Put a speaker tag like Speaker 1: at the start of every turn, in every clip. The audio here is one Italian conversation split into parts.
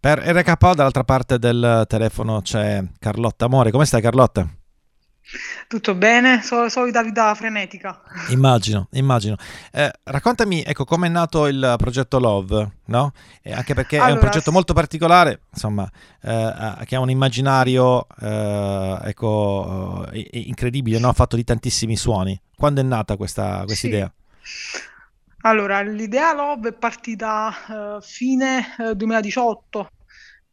Speaker 1: Per RKO dall'altra parte del telefono c'è Carlotta Amore. Come stai Carlotta?
Speaker 2: Tutto bene, Sol- solita vita frenetica.
Speaker 1: Immagino, immagino. Eh, raccontami, ecco, come è nato il progetto Love, no? Eh, anche perché allora, è un progetto molto particolare, insomma, eh, che ha un immaginario, eh, ecco, eh, incredibile, no? Fatto di tantissimi suoni. Quando è nata questa, questa sì.
Speaker 2: Allora, l'idea Love è partita uh, fine uh, 2018,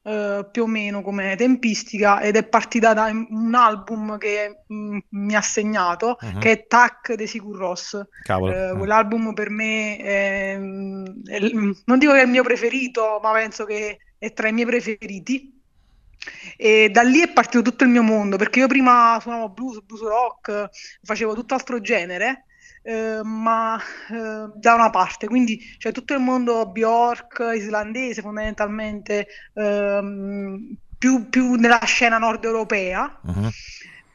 Speaker 2: uh, più o meno come tempistica, ed è partita da un album che mh, mm, mi ha segnato, uh-huh. che è Tac dei Sigur Ross.
Speaker 1: Cavolo.
Speaker 2: Quell'album per me è, mm, è, non dico che è il mio preferito, ma penso che è tra i miei preferiti. E da lì è partito tutto il mio mondo, perché io prima suonavo blues, blues rock, facevo tutt'altro genere eh, ma eh, da una parte, quindi c'è tutto il mondo Bjork islandese fondamentalmente ehm, più, più, nella scena nord europea. Uh-huh.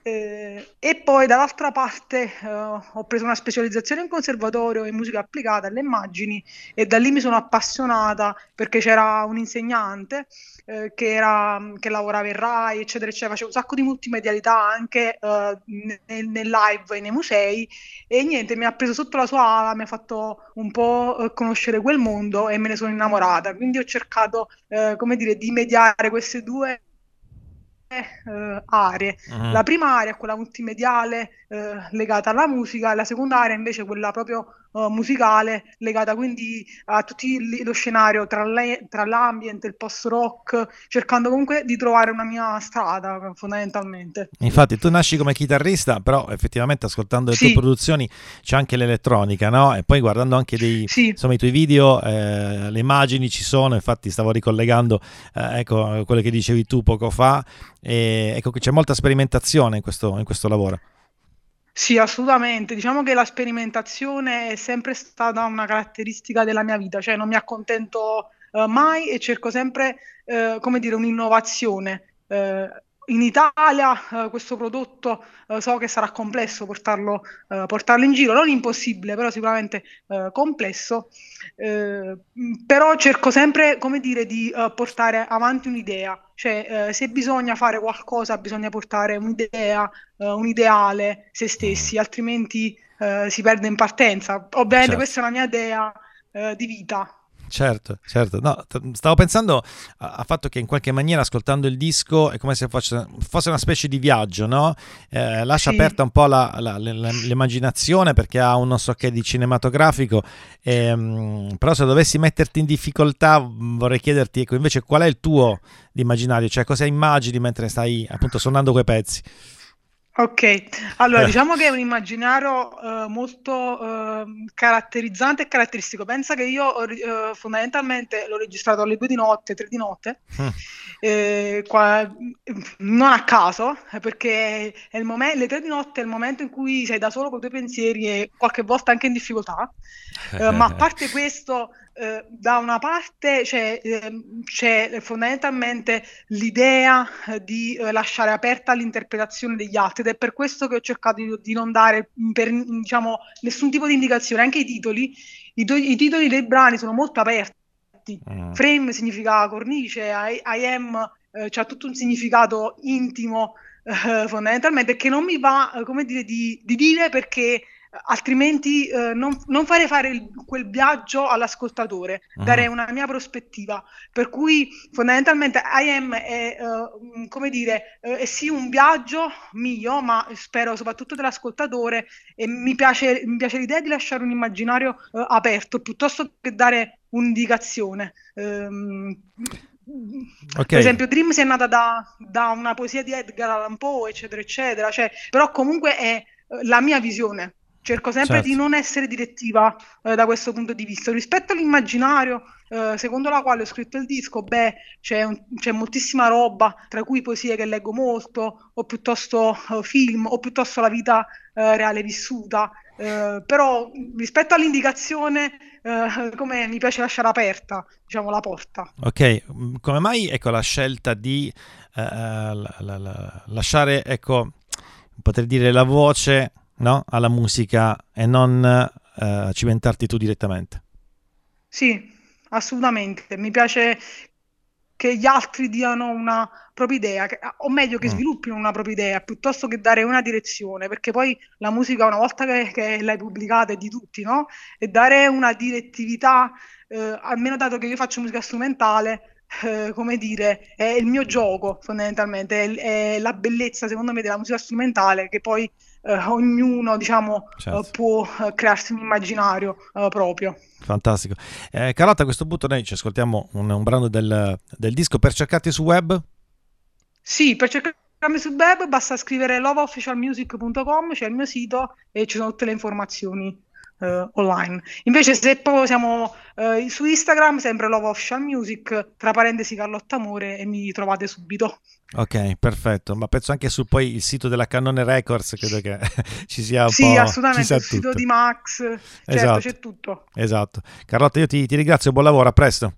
Speaker 2: Eh, e poi dall'altra parte eh, ho preso una specializzazione in conservatorio in musica applicata alle immagini e da lì mi sono appassionata perché c'era un insegnante eh, che, era, che lavorava in Rai, eccetera, eccetera, faceva un sacco di multimedialità anche eh, nel, nel, live e nei musei. E niente, mi ha preso sotto la sua ala, mi ha fatto un po' eh, conoscere quel mondo e me ne sono innamorata, quindi ho cercato, eh, come dire, di mediare queste due eh, aree. Uh-huh. La prima area è quella multimediale eh, legata alla musica, la seconda area invece è quella proprio uh, musicale legata quindi a tutto lo scenario tra, le, tra l'ambient, il post-rock, cercando comunque di trovare una mia strada fondamentalmente.
Speaker 1: Infatti tu nasci come chitarrista, però effettivamente ascoltando le sì. tue produzioni c'è anche l'elettronica, no? E poi guardando anche dei, sì. insomma, i tuoi video, eh, le immagini ci sono, infatti stavo ricollegando eh, ecco, quello che dicevi tu poco fa, e ecco che c'è molta sperimentazione in questo, in questo lavoro.
Speaker 2: Sì, assolutamente. Diciamo che la sperimentazione è sempre stata una caratteristica della mia vita, cioè non mi accontento eh, mai e cerco sempre, eh, come dire, un'innovazione. Eh, in Italia eh, questo prodotto eh, so che sarà complesso portarlo, eh, portarlo, in giro, non impossibile, però sicuramente eh, complesso, eh, però cerco sempre, come dire, di eh, portare avanti un'idea, cioè se bisogna fare qualcosa bisogna portare un'idea, un ideale, se stessi, altrimenti si perde in partenza. Ovviamente certo. questa è la mia idea di vita.
Speaker 1: Certo, certo. No, stavo pensando al fatto che in qualche maniera ascoltando il disco è come se fosse, fosse una specie di viaggio, no? Eh, lascia sì. aperta un po' la, la, la, l'immaginazione perché ha un non so che di cinematografico, ehm, però se dovessi metterti in difficoltà vorrei chiederti ecco, invece qual è il tuo immaginario, cioè cosa immagini mentre stai appunto suonando quei pezzi.
Speaker 2: Ok, allora diciamo che è un immaginario uh, molto uh, caratterizzante e caratteristico. Pensa che io uh, fondamentalmente l'ho registrato alle due di notte, tre di notte, mm. eh, qua, non a caso, perché è il momen- le tre di notte è il momento in cui sei da solo con i tuoi pensieri e qualche volta anche in difficoltà. ma a parte questo, eh, da una parte c'è, eh, c'è, fondamentalmente l'idea eh, di eh, lasciare aperta l'interpretazione degli altri è per questo che ho cercato di, di non dare per, diciamo, nessun tipo di indicazione, anche i titoli, i, do, i titoli dei brani sono molto aperti. Mm. Frame significa cornice, I, I am eh, ha tutto un significato intimo eh, fondamentalmente che non mi va, come dire, di, di dire perché altrimenti eh, non, non, fare fare il, quel viaggio all'ascoltatore, uh-huh. dare una mia prospettiva. Per cui fondamentalmente IM è, uh, come dire, uh, è sì un viaggio mio, ma spero soprattutto dell'ascoltatore e mi piace, mi piace l'idea di lasciare un immaginario uh, aperto piuttosto che dare un'indicazione. Um, Okay. Per esempio, Dreams è nata da, da, una poesia di Edgar Allan Poe, eccetera, eccetera. Cioè, però comunque è la mia visione. Cerco sempre certo. di non essere direttiva eh, da questo punto di vista. Rispetto all'immaginario, eh, secondo la quale ho scritto il disco, beh, c'è, un, c'è, moltissima roba, tra cui poesie che leggo molto, o piuttosto eh, film, o piuttosto la vita eh, reale vissuta. Eh, però rispetto all'indicazione, eh, come mi piace lasciare aperta, diciamo, la porta.
Speaker 1: Ok, come mai ecco, la scelta di la, la, la, lasciare, ecco, poter dire la voce no? alla musica e non eh, cimentarti tu direttamente.
Speaker 2: Sì, assolutamente. Mi piace che gli altri diano una propria idea, che, o meglio che mm. sviluppino una propria idea, piuttosto che dare una direzione, perché poi la musica una volta che, che l'hai pubblicata è di tutti, no? E dare una direttività, eh, almeno dato che io faccio musica strumentale, eh, come dire, è il mio gioco fondamentalmente, è, è, la bellezza secondo me della musica strumentale che poi ognuno diciamo certo. può eh, crearsi un immaginario eh, proprio.
Speaker 1: Fantastico. Eh, Carlotta, a questo punto noi ci ascoltiamo un, un brano del, del, disco per cercarti su web?
Speaker 2: Sì, per cercarmi su web basta scrivere loveofficialmusic.com, c'è il mio sito e ci sono tutte le informazioni uh, online. Invece se poi siamo uh, su Instagram, sempre Love Official Music, tra parentesi Carlotta Amore e mi trovate subito.
Speaker 1: Ok, perfetto, ma penso anche su poi il sito della Cannone Records, credo che ci sia un
Speaker 2: sì,
Speaker 1: po'...
Speaker 2: Sì, assolutamente, il sito di Max, certo, esatto. c'è tutto.
Speaker 1: Esatto. Carlotta, io ti, ti ringrazio, buon lavoro, a presto.